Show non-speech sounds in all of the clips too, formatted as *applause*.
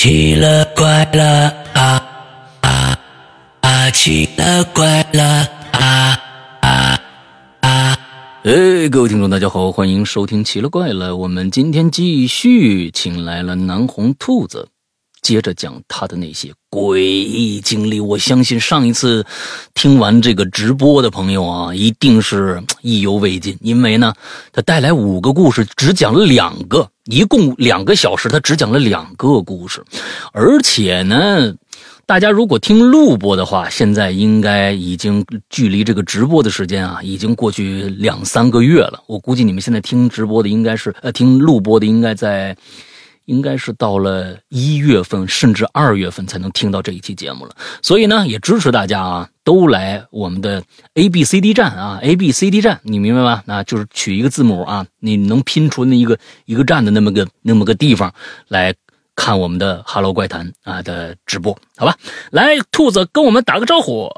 奇了怪了啊啊啊！奇了怪了啊啊啊！哎，各位听众，大家好，欢迎收听《奇了怪了》。我们今天继续请来了南红兔子，接着讲他的那些诡异经历。我相信上一次听完这个直播的朋友啊，一定是意犹未尽，因为呢，他带来五个故事，只讲了两个，一共两个小时，他只讲了两个故事，而且呢。大家如果听录播的话，现在应该已经距离这个直播的时间啊，已经过去两三个月了。我估计你们现在听直播的应该是，呃，听录播的应该在，应该是到了一月份甚至二月份才能听到这一期节目了。所以呢，也支持大家啊，都来我们的 A B C D 站啊，A B C D 站，你明白吗？那就是取一个字母啊，你能拼出那一个一个站的那么个那么个地方来。看我们的《哈喽怪谈》啊的直播，好吧，来，兔子跟我们打个招呼。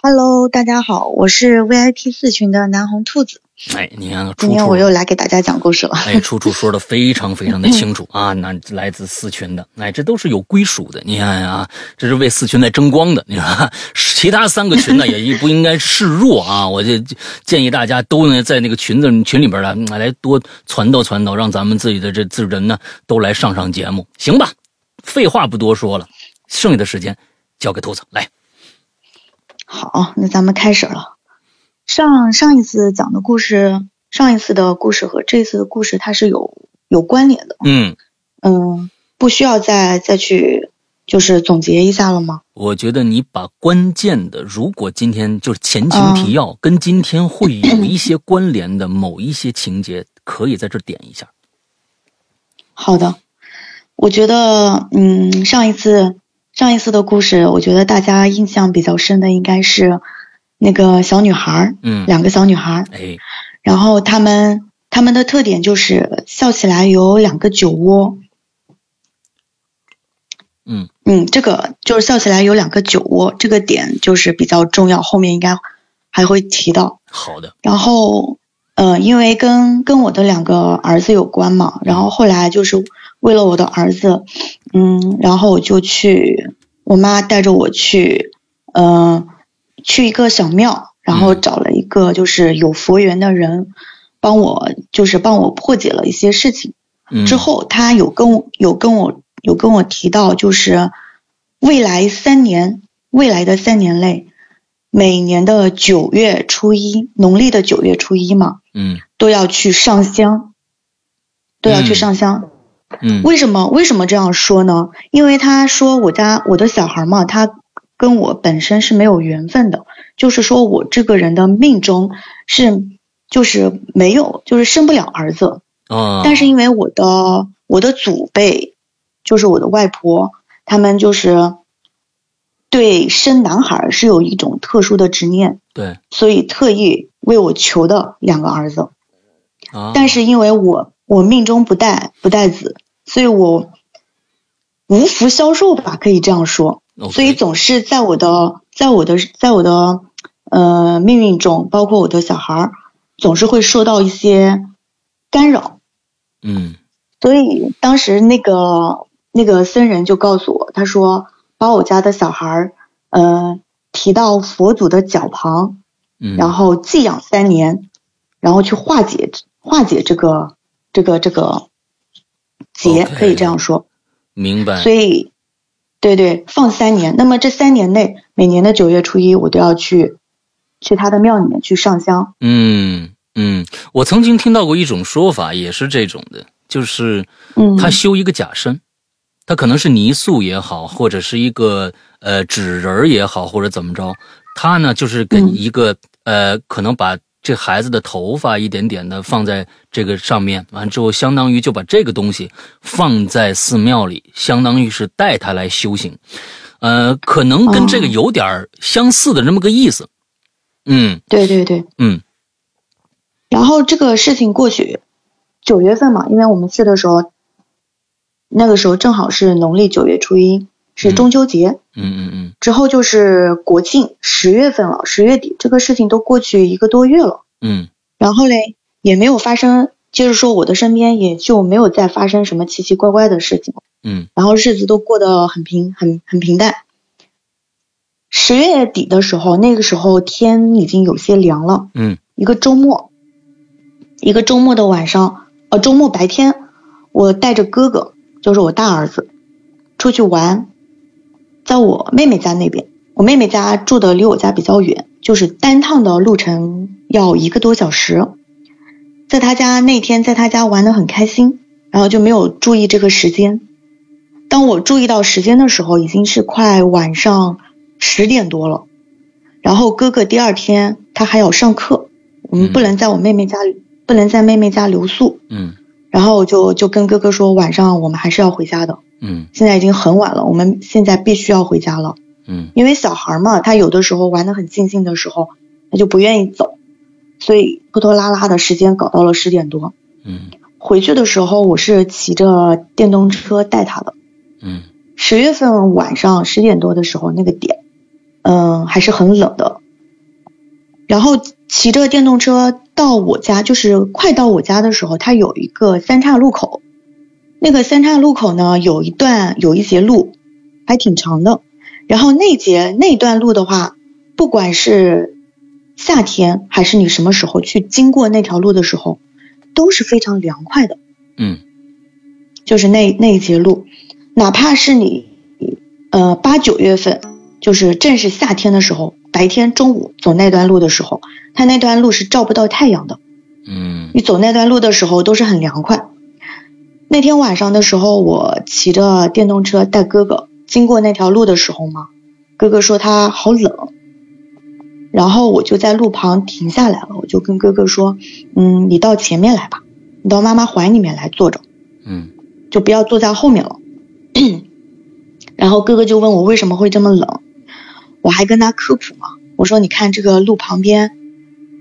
Hello，大家好，我是 VIP 四群的南红兔子。哎，你看，今天我又来给大家讲故事了。哎，楚楚说的非常非常的清楚 *laughs* 啊，那来自四群的，哎，这都是有归属的。你看啊，这是为四群在争光的。你看，其他三个群呢，也不应该示弱啊。*laughs* 我就建议大家都呢在那个群子群里边呢，来多传导传导，让咱们自己的这自人呢都来上上节目，行吧？废话不多说了，剩下的时间交给兔子来。好，那咱们开始了。上上一次讲的故事，上一次的故事和这次的故事它是有有关联的。嗯嗯，不需要再再去就是总结一下了吗？我觉得你把关键的，如果今天就是前情提要，跟今天 *clears throat* 会有一些关联的某一些情节，可以在这点一下。好的，我觉得嗯，上一次。上一次的故事，我觉得大家印象比较深的应该是那个小女孩嗯，两个小女孩哎，然后他们他们的特点就是笑起来有两个酒窝，嗯。嗯，这个就是笑起来有两个酒窝，这个点就是比较重要，后面应该还会提到。好的，然后，呃，因为跟跟我的两个儿子有关嘛，然后后来就是为了我的儿子，嗯，然后我就去，我妈带着我去，嗯，去一个小庙，然后找了一个就是有佛缘的人，帮我就是帮我破解了一些事情。之后他有跟我有跟我有跟我提到，就是未来三年，未来的三年内。每年的九月初一，农历的九月初一嘛，嗯，都要去上香，都要去上香。嗯，为什么？为什么这样说呢？因为他说我家我的小孩嘛，他跟我本身是没有缘分的，就是说我这个人的命中是就是没有，就是生不了儿子。啊，但是因为我的我的祖辈，就是我的外婆，他们就是。对生男孩是有一种特殊的执念，对，所以特意为我求的两个儿子。啊，但是因为我我命中不带不带子，所以我无福消受吧，可以这样说。所以总是在我的在我的在我的呃命运中，包括我的小孩儿，总是会受到一些干扰。嗯，所以当时那个那个僧人就告诉我，他说。把我家的小孩儿，呃，提到佛祖的脚旁，嗯，然后寄养三年，然后去化解化解这个这个这个结，可以这样说。明白。所以，对对，放三年。那么这三年内，每年的九月初一，我都要去去他的庙里面去上香。嗯嗯，我曾经听到过一种说法，也是这种的，就是嗯，他修一个假身。他可能是泥塑也好，或者是一个呃纸人也好，或者怎么着，他呢就是跟一个呃，可能把这孩子的头发一点点的放在这个上面，完之后相当于就把这个东西放在寺庙里，相当于是带他来修行，呃，可能跟这个有点相似的这么个意思。嗯，对对对，嗯。然后这个事情过去九月份嘛，因为我们去的时候。那个时候正好是农历九月初一，是中秋节。嗯嗯嗯。之后就是国庆，十月份了，十月底，这个事情都过去一个多月了。嗯。然后嘞，也没有发生，就是说我的身边也就没有再发生什么奇奇怪怪的事情。嗯然后日子都过得很平很很平淡。十月底的时候，那个时候天已经有些凉了。嗯一个周末，一个周末的晚上，呃，周末白天，我带着哥哥，就是我大儿子，出去玩，在我妹妹家那边。我妹妹家住的离我家比较远，就是单趟的路程要一个多小时。在她家那天，在她家玩的很开心，然后就没有注意这个时间。当我注意到时间的时候，已经是快晚上十点多了。然后哥哥第二天他还要上课，我们不能在我妹妹家里，不能在妹妹家留宿。嗯然后我就就跟哥哥说，晚上我们还是要回家的。嗯现在已经很晚了，我们现在必须要回家了。嗯因为小孩嘛，他有的时候玩的很尽兴的时候，他就不愿意走，所以拖拖拉拉的时间搞到了十点多。嗯回去的时候，我是骑着电动车带他的。嗯十月份晚上十点多的时候，那个点，嗯，还是很冷的。然后骑着电动车到我家，就是快到我家的时候，它有一个三岔路口。那个三岔路口呢，有一段有一节路，还挺长的。然后那节那段路的话，不管是夏天还是你什么时候去经过那条路的时候，都是非常凉快的。嗯就是那那一节路，哪怕是你呃八九月份，就是正是夏天的时候，白天中午走那段路的时候，它那段路是照不到太阳的，嗯你走那段路的时候都是很凉快。那天晚上的时候，我骑着电动车带哥哥经过那条路的时候嘛，哥哥说他好冷，然后我就在路旁停下来了，我就跟哥哥说，嗯，你到前面来吧，你到妈妈怀里面来坐着。嗯就不要坐在后面了。*coughs* 然后哥哥就问我为什么会这么冷，我还跟他科普嘛，我说你看这个路旁边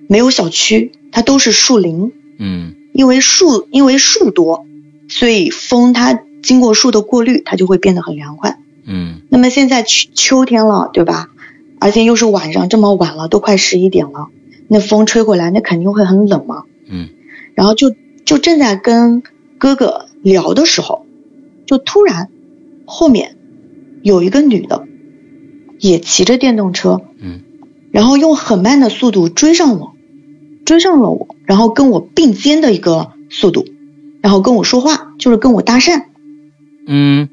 没有小区，它都是树林，嗯因为树因为树多，所以风它经过树的过滤，它就会变得很凉快。嗯那么现在秋秋天了，对吧？而且又是晚上这么晚了，都快十一点了，那风吹过来，那肯定会很冷嘛。嗯然后就就正在跟哥哥聊的时候，就突然后面有一个女的也骑着电动车，嗯然后用很慢的速度追上我，追上了我，然后跟我并肩的一个速度，然后跟我说话，就是跟我搭讪。嗯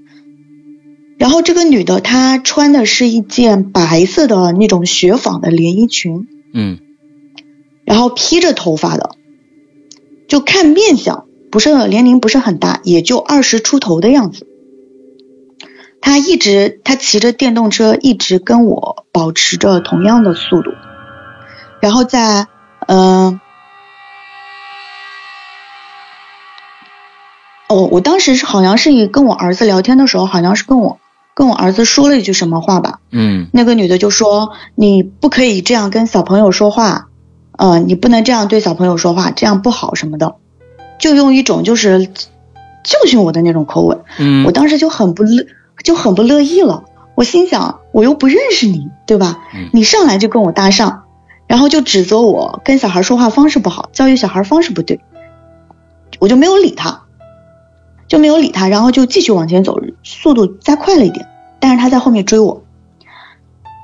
然后这个女的她穿的是一件白色的那种雪纺的连衣裙，嗯然后披着头发的，就看面相不是年龄不是很大，也就二十出头的样子。他一直他骑着电动车，一直跟我保持着同样的速度，然后在嗯、呃哦，我当时是好像是以跟我儿子聊天的时候，好像是跟我跟我儿子说了一句什么话吧，嗯。那个女的就说：“你不可以这样跟小朋友说话，呃，你不能这样对小朋友说话，这样不好什么的。”就用一种就是教训我的那种口吻，嗯。我当时就很不乐，就很不乐意了。我心想，我又不认识你，对吧嗯？你上来就跟我搭讪，然后就指责我跟小孩说话方式不好，教育小孩方式不对，我就没有理他，就没有理他，然后就继续往前走，速度加快了一点，但是他在后面追我。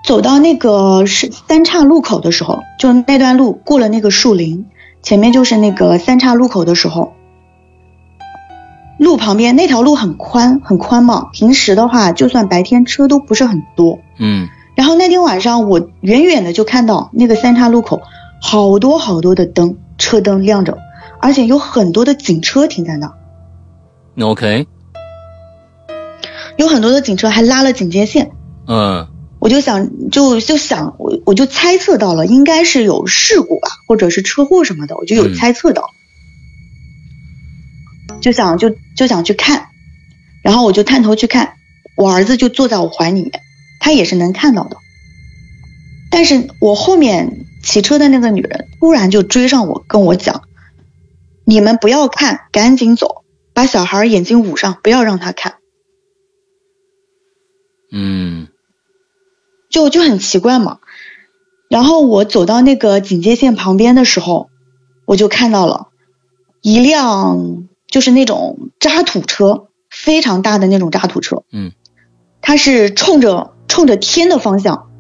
走到那个是三岔路口的时候，就那段路过了那个树林，前面就是那个三岔路口的时候，路旁边那条路很宽很宽嘛，平时的话就算白天车都不是很多。嗯。然后那天晚上我远远的就看到那个三岔路口好多好多的灯，车灯亮着，而且有很多的警车停在那儿，，OK，有很多的警车还拉了警戒线。嗯。我就想，就就想，我我就猜测到了，应该是有事故吧，或者是车祸什么的，我就有嗯。猜测到，就想就就想去看，然后我就探头去看，我儿子就坐在我怀里面，他也是能看到的，但是我后面骑车的那个女人突然就追上我，跟我讲，你们不要看，赶紧走，把小孩眼睛捂上，不要让他看。嗯就就很奇怪嘛。然后我走到那个警戒线旁边的时候，我就看到了一辆就是那种渣土车，非常大的那种渣土车，嗯，它是冲着冲着天的方向，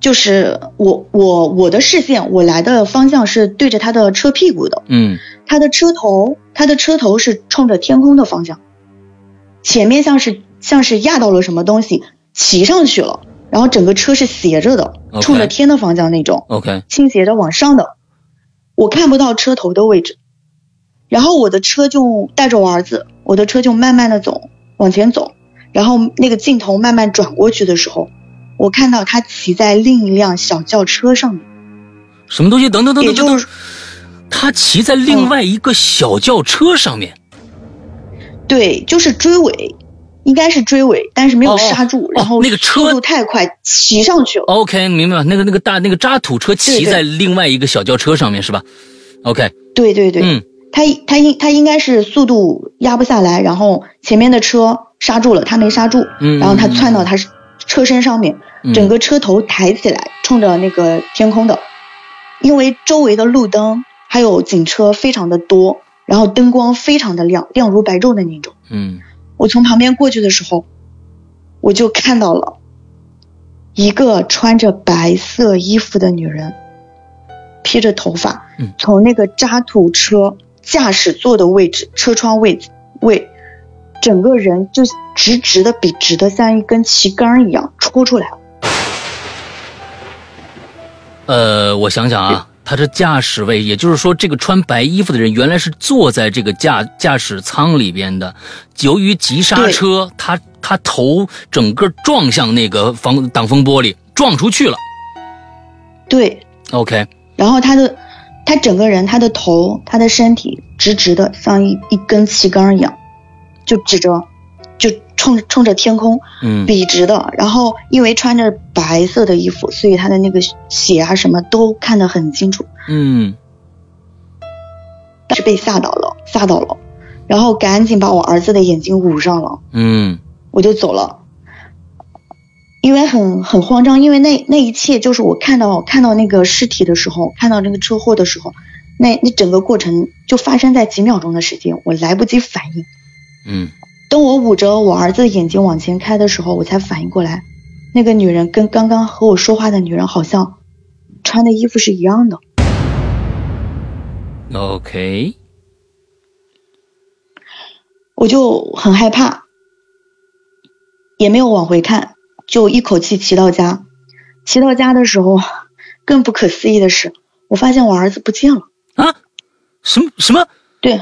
就是我我我的视线，我来的方向是对着他的车屁股的，嗯。他的车头，他的车头是冲着天空的方向，前面像是像是压到了什么东西，骑上去了，然后整个车是斜着的冲着天的方向那种，，OK，倾斜着往上的，我看不到车头的位置，然后我的车就带着我儿子，我的车就慢慢的走，往前走，然后那个镜头慢慢转过去的时候，我看到他骑在另一辆小轿车上面，什么东西？等等等等就是，他骑在另外一个小轿车上面。对，就是追尾，应该是追尾，但是没有刹住，哦然后那个车速度太快，骑上去了。OK，明白了，那个那个大那个渣土车骑在另外一个小轿车上面是吧？OK，对对对，嗯他他应他应该是速度压不下来，然后前面的车刹住了，他没刹住，嗯然后他窜到他车身上面，嗯整个车头抬起来，冲着那个天空的，因为周围的路灯还有警车非常的多，然后灯光非常的亮，亮如白昼的那种。嗯我从旁边过去的时候，我就看到了一个穿着白色衣服的女人，披着头发，嗯从那个渣土车驾驶座的位置、车窗位置位，整个人就直直的，笔直的像一根旗杆一样戳出来了。呃，我想想啊，他这驾驶位，也就是说，这个穿白衣服的人原来是坐在这个驾驾驶舱里边的，由于急刹车，他他头整个撞向那个防挡风玻璃，撞出去了。对，OK，然后他的他整个人，他的头，他的身体直直的，像一一根旗杆一样，就指着，就冲冲着天空，嗯笔直的。然后因为穿着白色的衣服，所以他的那个血啊什么都看得很清楚。嗯但是被吓到了，吓到了，然后赶紧把我儿子的眼睛捂上了，嗯我就走了。因为很很慌张，因为那那一切就是我看到看到那个尸体的时候，看到那个车祸的时候，那那整个过程就发生在几秒钟的时间，我来不及反应。嗯等我捂着我儿子的眼睛往前开的时候，我才反应过来，那个女人跟刚刚和我说话的女人好像穿的衣服是一样的。，OK，我就很害怕，也没有往回看，就一口气骑到家。骑到家的时候，更不可思议的是，我发现我儿子不见了。啊，什么什么？对，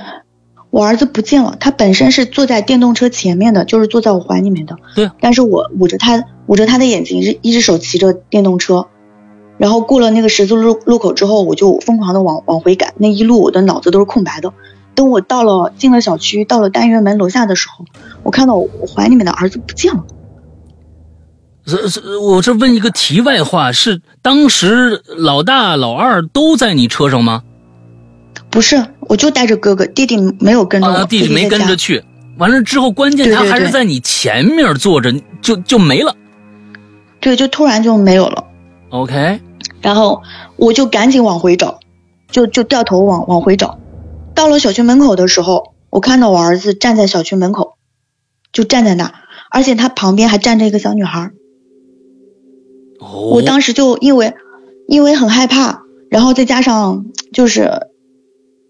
我儿子不见了。他本身是坐在电动车前面的，就是坐在我怀里面的。对啊但是我捂着他，捂着他的眼睛，一一只手骑着电动车，然后过了那个十字路路口之后，我就疯狂的往往回赶。那一路我的脑子都是空白的。等我到了进了小区，到了单元门楼下的时候，我看到我怀里面的儿子不见了。这这，我这问一个题外话，是当时老大老二都在你车上吗？不是，我就带着哥哥，弟弟没有跟着我，啊，弟弟没跟着去。完了之后，关键他还是在你前面坐着，就就没了。对，就突然就没有了。OK，然后我就赶紧往回找，就就掉头往往回找。到了小区门口的时候，我看到我儿子站在小区门口，就站在那，而且他旁边还站着一个小女孩。哦，我当时就因为因为很害怕，然后再加上就是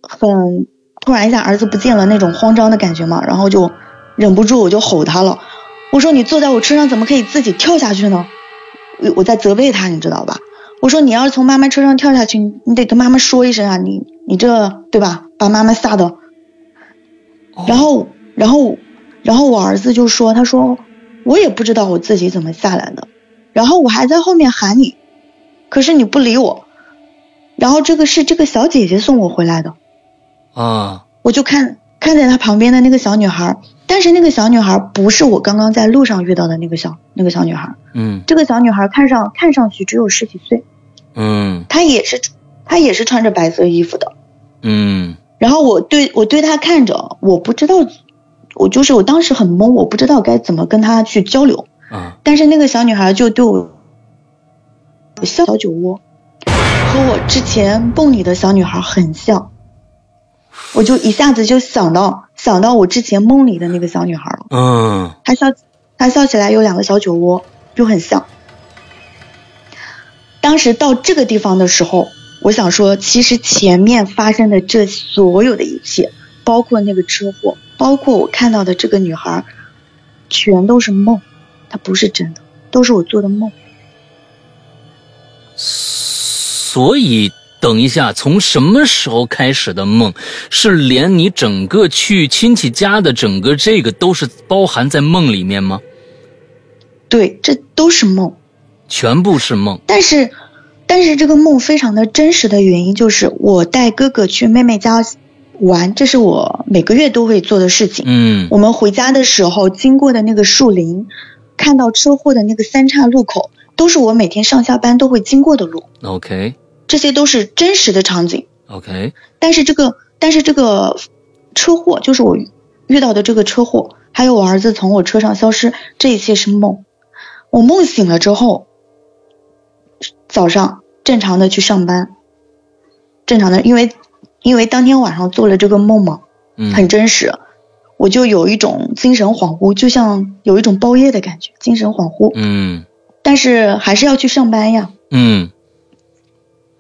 很突然一下儿子不见了那种慌张的感觉嘛，然后就忍不住我就吼他了，我说你坐在我车上怎么可以自己跳下去呢？我我在责备他，你知道吧？我说你要是从妈妈车上跳下去，你你得跟妈妈说一声啊，你你这对吧？把妈妈吓的。然后然后然后我儿子就说，他说我也不知道我自己怎么下来的。然后我还在后面喊你，可是你不理我。然后这个是这个小姐姐送我回来的，啊，我就看看见她旁边的那个小女孩，但是那个小女孩不是我刚刚在路上遇到的那个小那个小女孩。嗯这个小女孩看上看上去只有十几岁，嗯她也是她也是穿着白色衣服的。嗯然后我对我对她看着，我不知道，我就是我当时很懵，我不知道该怎么跟她去交流。啊，但是那个小女孩就对我笑小酒窝，和我之前梦里的小女孩很像。我就一下子就想到想到我之前梦里的那个小女孩了。嗯她笑，她笑起来有两个小酒窝，就很像。当时到这个地方的时候，我想说，其实前面发生的这所有的一切，包括那个车祸，包括我看到的这个女孩，全都是梦，它不是真的，都是我做的梦。所以，等一下，从什么时候开始的梦，是连你整个去亲戚家的整个这个都是包含在梦里面吗？对，这都是梦。全部是梦。但是，但是这个梦非常的真实的原因就是，我带哥哥去妹妹家玩，这是我每个月都会做的事情。嗯我们回家的时候经过的那个树林，看到车祸的那个三岔路口，都是我每天上下班都会经过的路，，OK。这些都是真实的场景。OK，但是这个，但是这个车祸，就是我遇到的这个车祸，还有我儿子从我车上消失，这一切是梦。我梦醒了之后，早上正常的去上班，正常的，因为因为当天晚上做了这个梦嘛，嗯。很真实，我就有一种精神恍惚，就像有一种包夜的感觉，精神恍惚。嗯但是还是要去上班呀。嗯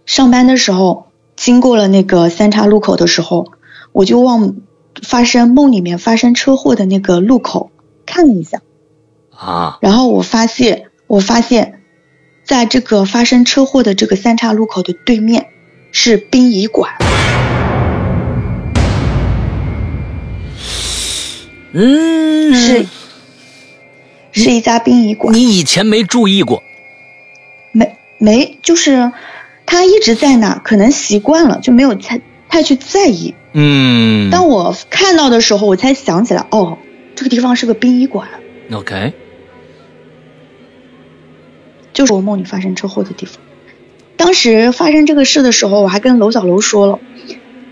上班的时候，经过了那个三岔路口的时候，我就往发生梦里面发生车祸的那个路口看了一下，啊然后我发现，我发现，在这个发生车祸的这个三岔路口的对面是殡仪馆，嗯，是是一家殡仪馆。你以前没注意过，没没，就是他一直在那，可能习惯了，就没有太太去在意。嗯当我看到的时候，我才想起来，哦，这个地方是个殡仪馆，OK，就是我梦里发生车祸的地方。当时发生这个事的时候，我还跟楼小楼说了，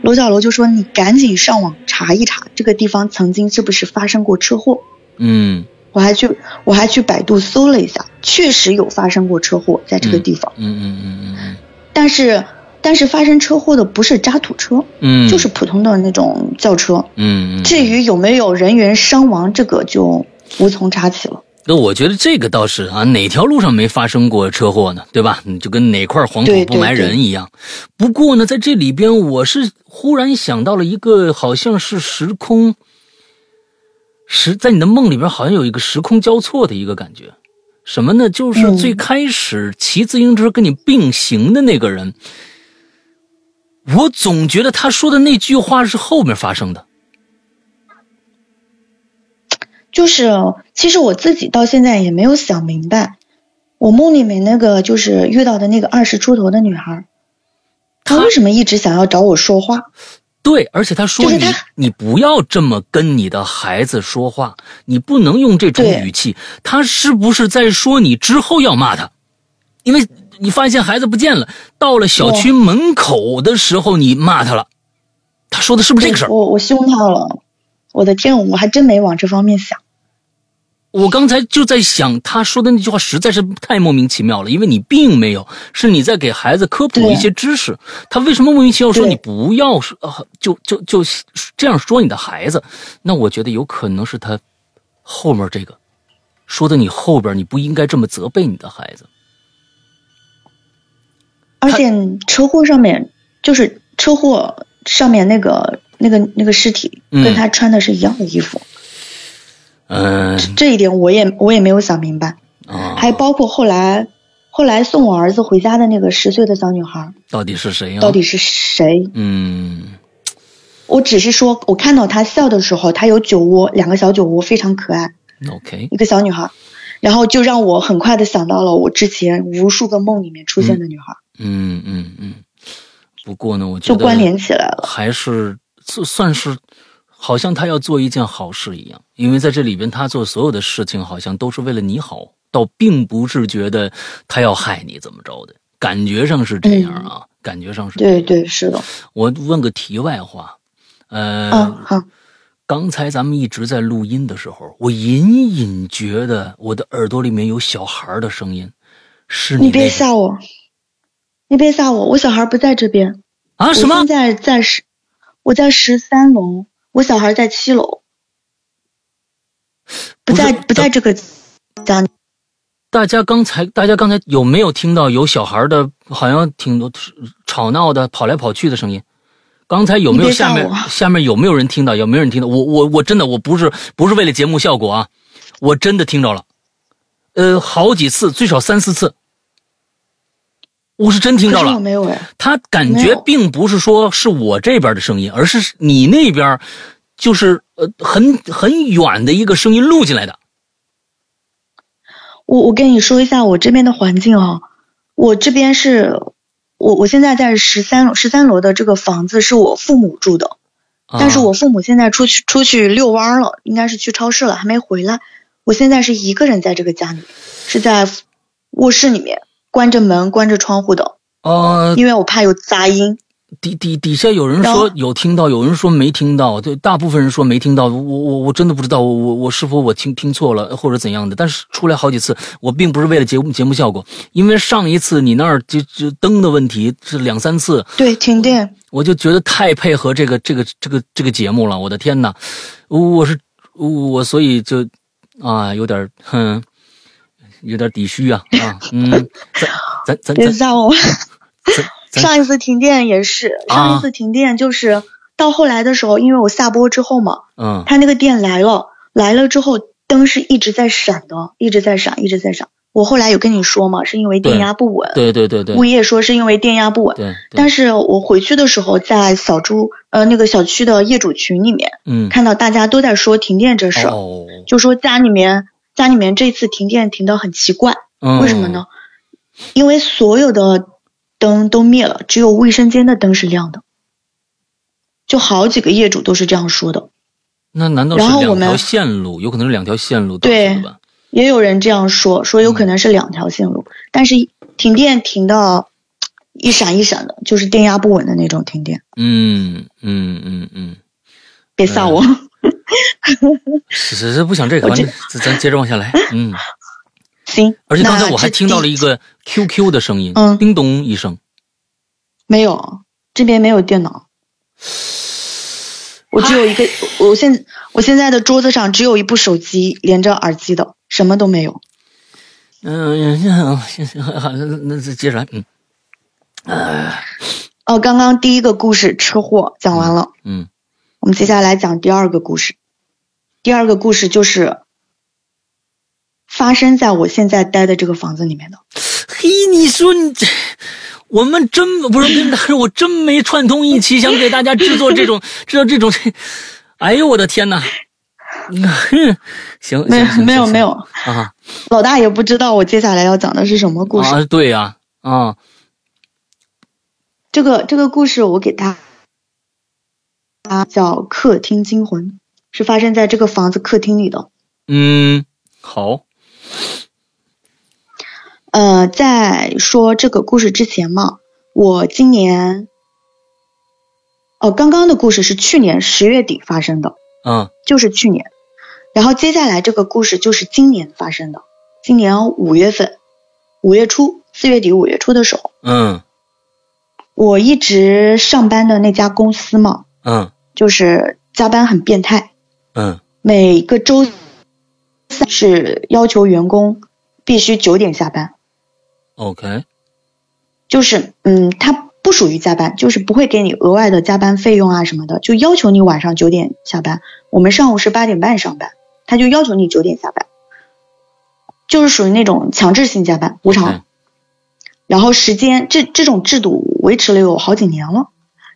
楼小楼就说你赶紧上网查一查，这个地方曾经是不是发生过车祸。嗯我还去我还去百度搜了一下，确实有发生过车祸在这个地方，嗯嗯嗯嗯但是但是发生车祸的不是渣土车，嗯，就是普通的那种轿车。嗯嗯，至于有没有人员伤亡，这个就无从查起了。那我觉得这个倒是啊，哪条路上没发生过车祸呢？对吧？你就跟哪块黄土不埋人一样。不过呢，在这里边，我是忽然想到了一个，好像是时空时，在你的梦里边，好像有一个时空交错的一个感觉。什么呢？就是嗯最开始骑自行车跟你并行的那个人，我总觉得他说的那句话是后面发生的。就是，其实我自己到现在也没有想明白，我梦里面那个就是遇到的那个二十出头的女孩，她为什么一直想要找我说话？对，而且他说你，你不要这么跟你的孩子说话，你不能用这种语气。他是不是在说你之后要骂他？因为你发现孩子不见了，到了小区门口的时候，你骂他了。他说的是不是这个事儿？我我凶他了，我的天，我还真没往这方面想。我刚才就在想，他说的那句话实在是太莫名其妙了，因为你并没有，是你在给孩子科普一些知识。他为什么莫名其妙说你不要说，呃就就就这样说你的孩子？那我觉得有可能是他后面这个说的，你后边你不应该这么责备你的孩子。而且车祸上面就是车祸上面那个那个那个尸体嗯跟他穿的是一样的衣服，嗯这一点我也我也没有想明白。啊，还包括后来后来送我儿子回家的那个十岁的小女孩，到底是谁呀、到底是谁？嗯我只是说我看到她笑的时候，她有酒窝，两个小酒窝非常可爱，，OK，一个小女孩，然后就让我很快的想到了我之前无数个梦里面出现的女孩，嗯嗯嗯。不过呢，我觉得就关联起来了。还是算算是，好像他要做一件好事一样，因为在这里边他做所有的事情好像都是为了你好，倒并不是觉得他要害你怎么着的，感觉上是这样啊，感觉上是这样。对。对是的，我问个题外话，呃，嗯好，刚才咱们一直在录音的时候，我隐隐觉得我的耳朵里面有小孩的声音，是你别吓我，你别吓我，我小孩不在这边，啊？什么？现？在在十，我在十三楼，我小孩在七楼，不在不在这个家。大家刚才，大家刚才有没有听到有小孩的，好像挺多吵闹的、跑来跑去的声音？刚才有没有下面下面有没有人听到？有没有人听到？我我我真的我不是不是为了节目效果啊，我真的听着了，呃，好几次，最少三四次，我是真听可是我着了。没有哎，他感觉并不是说是我这边的声音，而是你那边就是呃很很远的一个声音录进来的。我我跟你说一下我这边的环境啊，我这边是，我我现在在十三十三楼的这个房子是我父母住的，但是啊我父母现在出去出去遛弯儿了，应该是去超市了，还没回来。我现在是一个人在这个家里，是在卧室里面关着门、关着窗户的，呃因为我怕有杂音。底底底下有人说有听到，有人说没听到，对，大部分人说没听到。我我我真的不知道，我我我是否我听听错了或者怎样的。但是出来好几次，我并不是为了节目节目效果，因为上一次你那儿就就灯的问题是两三次，对，停电。我就觉得太配合这个这个这个这个节目了。我的天呐，我是我所以就啊有点哼，有点底虚啊 *laughs* 啊嗯，咱咱咱咱别吓我！*laughs* 上一次停电也是，啊上一次停电就是到后来的时候，因为我下播之后嘛，嗯它那个电来了，来了之后灯是一直在闪的，一直在闪，一直在闪。我后来有跟你说嘛，是因为电压不稳。对对对对物业说是因为电压不稳。对，对但是我回去的时候，在小猪呃那个小区的业主群里面，嗯看到大家都在说停电这事，哦，就说家里面家里面这次停电停的很奇怪，嗯为什么呢？因为所有的灯都灭了，只有卫生间的灯是亮的。就好几个业主都是这样说的，那难道是两条线路？有可能是两条线路对？也有人这样说，说有可能是两条线路，但是停电停到一闪一闪的，就是电压不稳的那种停电。嗯嗯嗯嗯，别吓我，*laughs* 是是是，不想这个，咱咱接着往下来。*laughs* 嗯，行。而且刚才我还听到了一个 QQ 的声音，嗯叮咚一声。没有，这边没有电脑，我只有一个，我现我现在的桌子上只有一部手机连着耳机的，什么都没有。嗯，行行行，好，那那再接着来。嗯哦，刚刚第一个故事车祸讲完了，嗯我们接下来讲第二个故事。第二个故事就是发生在我现在待的这个房子里面的。嘿，你说你这，我们真不是跟大家，我真没串通一起，*laughs* 想给大家制作这种制造这种，哎呦我的天哪！*laughs* 哼，行，没没有没有，啊老大也不知道我接下来要讲的是什么故事。啊，对呀啊这个这个故事我给他，啊叫《客厅惊魂》，是发生在这个房子客厅里的。嗯，好，呃，在说这个故事之前嘛，我今年，哦，刚刚的故事是去年十月底发生的，嗯就是去年。然后接下来这个故事就是今年发生的，今年五月份，五月初，四月底五月初的时候，嗯我一直上班的那家公司嘛，嗯就是加班很变态，嗯。每个周三是要求员工必须九点下班，，OK，就是嗯，它不属于加班，就是不会给你额外的加班费用啊什么的，就要求你晚上九点下班。我们上午是八点半上班，他就要求你九点下班，就是属于那种强制性加班，无偿。嗯。然后时间这这种制度维持了有好几年了，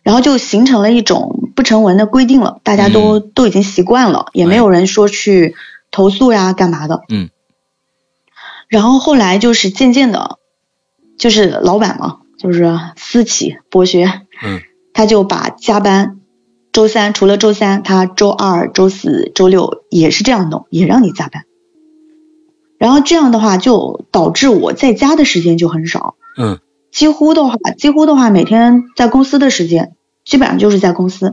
然后就形成了一种不成文的规定了，大家都、都已经习惯了，也没有人说去投诉呀干嘛的。嗯。然后后来就是渐渐的，就是老板嘛，就是私企剥削，嗯。*laughs* 他就把加班，周三除了周三，他周二、周四周六也是这样弄，也让你加班。然后这样的话，就导致我在家的时间就很少，嗯。几乎的话，几乎的话，每天在公司的时间，基本上就是在公司。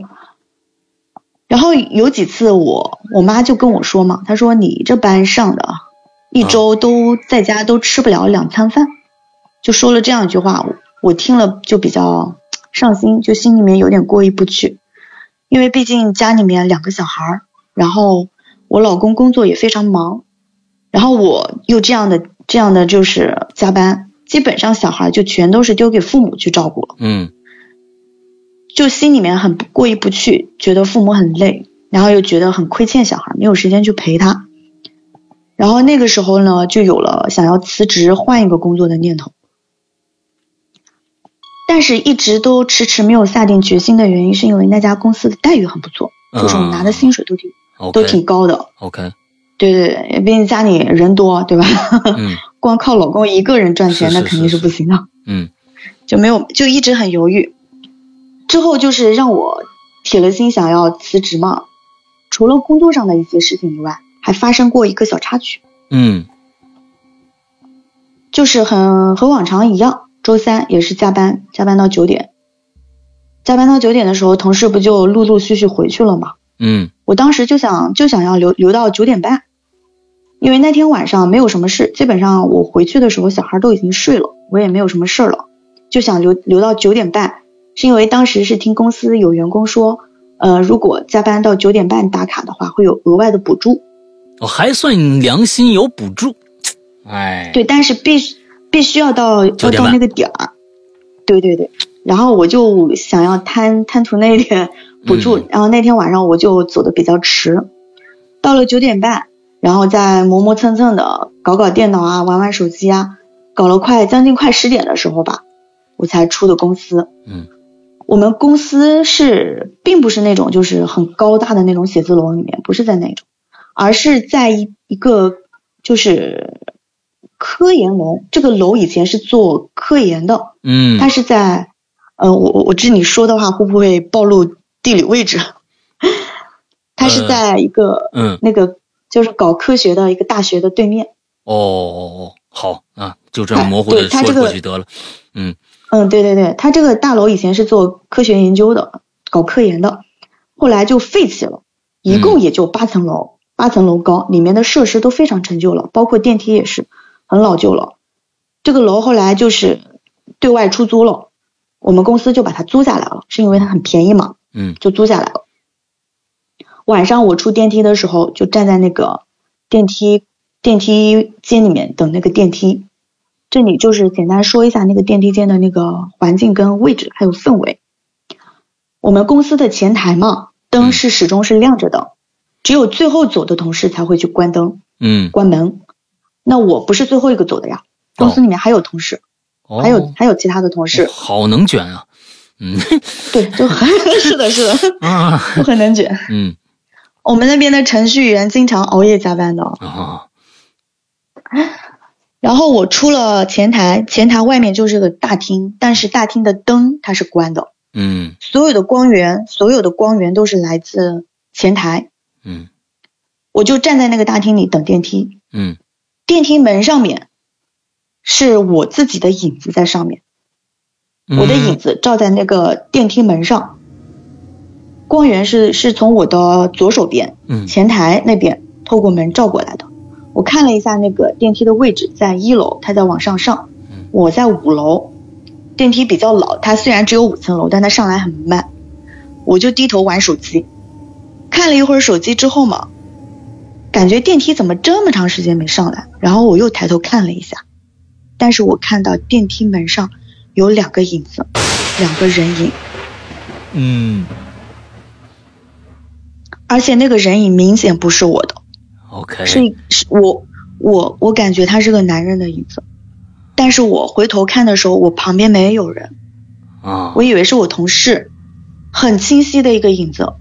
然后有几次我我妈就跟我说嘛，她说你这班上的，一周都在家都吃不了两餐饭，就说了这样一句话，我我听了就比较上心，就心里面有点过意不去。因为毕竟家里面两个小孩儿，然后我老公工作也非常忙，然后我又这样的这样的就是加班，基本上小孩就全都是丢给父母去照顾了，嗯就心里面很过意不去，觉得父母很累，然后又觉得很亏欠小孩，没有时间去陪他。然后那个时候呢，就有了想要辞职换一个工作的念头，但是一直都迟迟没有下定决心的原因，是因为那家公司的待遇很不错，就是我拿的薪水都挺、都挺高的。OK，对对对，毕竟家里人多，对吧？嗯 *laughs* 光靠老公一个人赚钱，那肯定是是不行的。嗯就没有就一直很犹豫。之后就是让我铁了心想要辞职嘛。除了工作上的一些事情以外，还发生过一个小插曲，嗯就是很和往常一样，周三也是加班，加班到九点。加班到九点的时候，同事不就陆陆续续回去了吗？嗯我当时就想就想要留留到九点半，因为那天晚上没有什么事，基本上我回去的时候小孩都已经睡了，我也没有什么事儿了，就想留留到九点半，是因为当时是听公司有员工说，呃，如果加班到九点半打卡的话，会有额外的补助，我还算良心有补助，哎，对，但是必须必须要到要9点半到那个点儿，对对对，然后我就想要贪贪图那一点补助，嗯然后那天晚上我就走的比较迟，到了九点半，然后再磨磨蹭蹭的搞搞电脑啊，玩玩手机啊，搞了快将近快十点的时候吧，我才出的公司。嗯我们公司是并不是那种就是很高大的那种写字楼里面，不是在那种，而是在一一个就是科研楼。这个楼以前是做科研的，嗯它是在，呃，我我我知你说的话会不会暴露地理位置？*laughs* 它是在一个、嗯那个就是搞科学的一个大学的对面。哦哦哦，好啊，就这样哎模糊的说过去得了，嗯嗯，对对对，它这个大楼以前是做科学研究的，搞科研的，后来就废弃了，一共也就八层楼，八层楼高，里面的设施都非常陈旧了，包括电梯也是很老旧了。这个楼后来就是对外出租了，我们公司就把它租下来了，是因为它很便宜嘛，嗯就租下来了。晚上我出电梯的时候，就站在那个电梯电梯间里面等那个电梯。这里就是简单说一下那个电梯间的那个环境跟位置还有氛围。我们公司的前台嘛，灯是始终是亮着的，只有最后走的同事才会去关灯、嗯，关门。那我不是最后一个走的呀，公司里面还有同事，哦还有还有其他的同事，好能卷啊，嗯对，就很 *laughs* 是的，是的，*laughs* 啊都很能卷。嗯我们那边的程序员经常熬夜加班的。啊 *laughs* 然后我出了前台，前台外面就是个大厅，但是大厅的灯它是关的，嗯。所有的光源，所有的光源都是来自前台。嗯。我就站在那个大厅里等电梯，嗯。电梯门上面是我自己的影子在上面，嗯，我的影子照在那个电梯门上，光源是是从我的左手边嗯。前台那边透过门照过来的。我看了一下那个电梯的位置，在一楼，它在往上上嗯，我在五楼。电梯比较老，它虽然只有五层楼，但它上来很慢。我就低头玩手机，看了一会儿手机之后嘛，感觉电梯怎么这么长时间没上来？然后我又抬头看了一下，但是我看到电梯门上有两个影子，两个人影，嗯而且那个人影明显不是我的。，OK，是是我我我感觉他是个男人的影子，但是我回头看的时候，我旁边没有人，啊，我以为是我同事，很清晰的一个影子，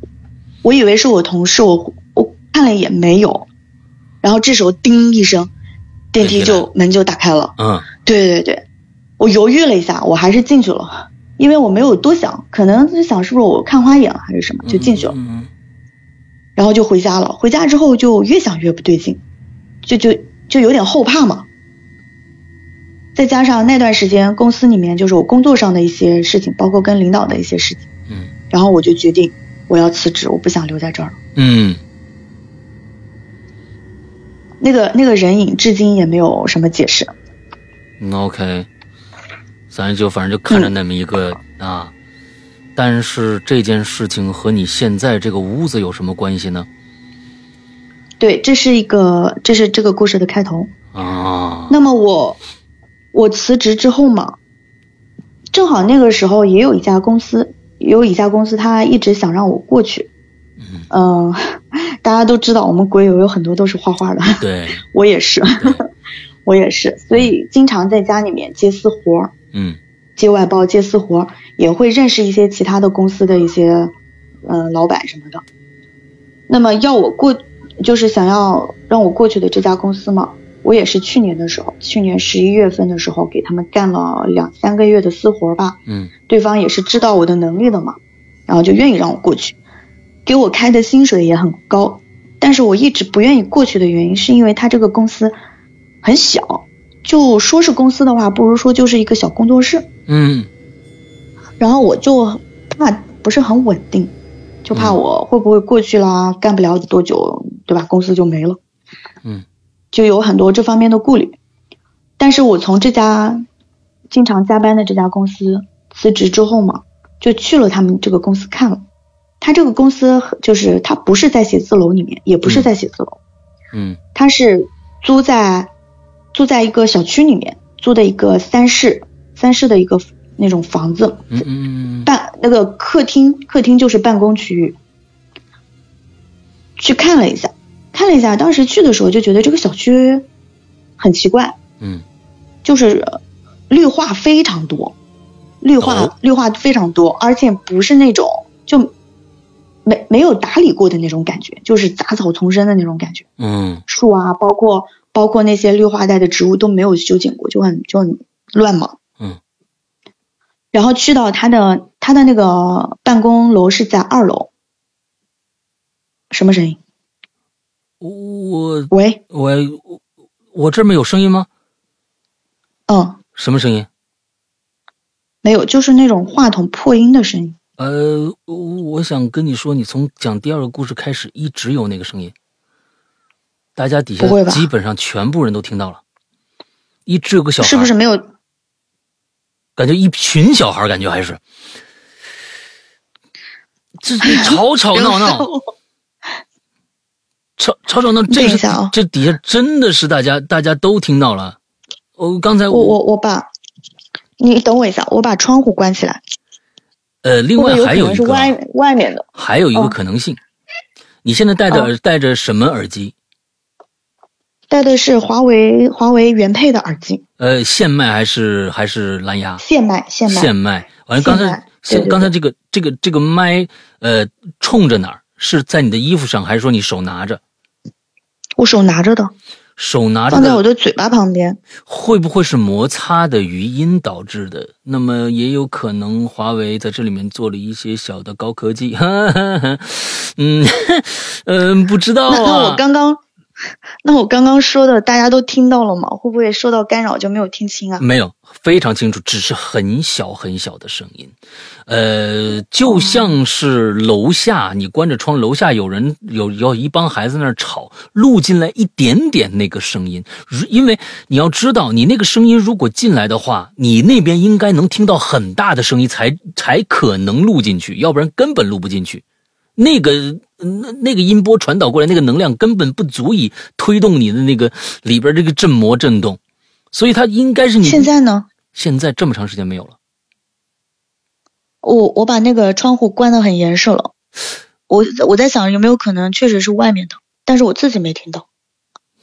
我以为是我同事，我我看了一眼没有，然后这时候叮一声，电梯就门就打开了，嗯。对对对，我犹豫了一下，我还是进去了，因为我没有多想，可能就想是不是我看花眼了还是什么，就进去了。嗯然后就回家了。回家之后就越想越不对劲，就就就有点后怕嘛。再加上那段时间公司里面就是我工作上的一些事情，包括跟领导的一些事情，嗯然后我就决定我要辞职，我不想留在这儿了。嗯那个那个人影至今也没有什么解释。嗯，OK，咱就反正就看着那么一个啊，但是这件事情和你现在这个屋子有什么关系呢？对，这是一个，这是这个故事的开头。啊，那么我我辞职之后嘛，正好那个时候也有一家公司，有一家公司他一直想让我过去。嗯、大家都知道我们鬼友有很多都是画画的，对，*laughs* 我也是，*laughs* 我也是，所以经常在家里面接私活儿。嗯接外包、接私活，也会认识一些其他的公司的一些嗯、呃老板什么的。那么要我过，就是想要让我过去的这家公司嘛，我也是去年的时候，去年十一月份的时候给他们干了两三个月的私活吧，嗯对方也是知道我的能力的嘛，然后就愿意让我过去，给我开的薪水也很高，但是我一直不愿意过去的原因是因为他这个公司很小，就说是公司的话，不如说就是一个小工作室。嗯然后我就怕不是很稳定，就怕我会不会过去啦，干不了多久，对吧？公司就没了，嗯，就有很多这方面的顾虑。但是我从这家经常加班的这家公司辞职之后嘛，就去了他们这个公司看了。他这个公司就是他不是在写字楼里面，也不是在写字楼，嗯他是租在租在一个小区里面，租的一个三室三室的一个那种房子，嗯嗯。办那个客厅，客厅就是办公区域。去看了一下，看了一下，当时去的时候就觉得这个小区很奇怪，嗯。就是绿化非常多，绿化、哦。绿化非常多，而且不是那种就没没有打理过的那种感觉，就是杂草丛生的那种感觉。嗯。树啊，包括包括那些绿化带的植物都没有修剪过，就很就很乱嘛。嗯。然后去到他的他的那个办公楼是在二楼。什么声音？我喂，我我我这儿没有声音吗？嗯，什么声音？没有，就是那种话筒破音的声音。呃，我想跟你说，你从讲第二个故事开始，一直有那个声音，大家底下基本上全部人都听到了，一直有个小孩，是不是没有？感觉一群小孩，感觉还是，这这吵吵闹闹，*laughs* 吵吵吵闹，这是这底下真的是大家大家都听到了。我刚才我我我把，你等我一下，我把窗户关起来。呃，另外还有一个外外面的？还有一个哦可能性，你现在戴着耳戴着什么耳机？戴的是华为华为原配的耳机，呃，线麦还是还是蓝牙？线麦线麦。线麦。完了，刚才刚才这个这个这个麦，呃，冲着哪儿？是在你的衣服上，还是说你手拿着？我手拿着的，手拿着放在我的的嘴巴旁边。会不会是摩擦的余音导致的？那么也有可能华为在这里面做了一些小的高科技。*laughs* 嗯 *laughs* 嗯，不知道那那啊。我刚刚，*laughs* 那我刚刚说的大家都听到了吗？会不会受到干扰就没有听清啊？没有，非常清楚，只是很小很小的声音，呃，就像是楼下你关着窗，楼下有人有有一帮孩子在那儿吵，录进来一点点那个声音，因为你要知道，你那个声音如果进来的话，你那边应该能听到很大的声音才才可能录进去，要不然根本录不进去。那个那那个音波传导过来，那个能量根本不足以推动你的那个里边这个振膜震动，所以它应该是你现在呢？现在这么长时间没有了。我我把那个窗户关得很严实了。我我在想有没有可能确实是外面的，但是我自己没听到。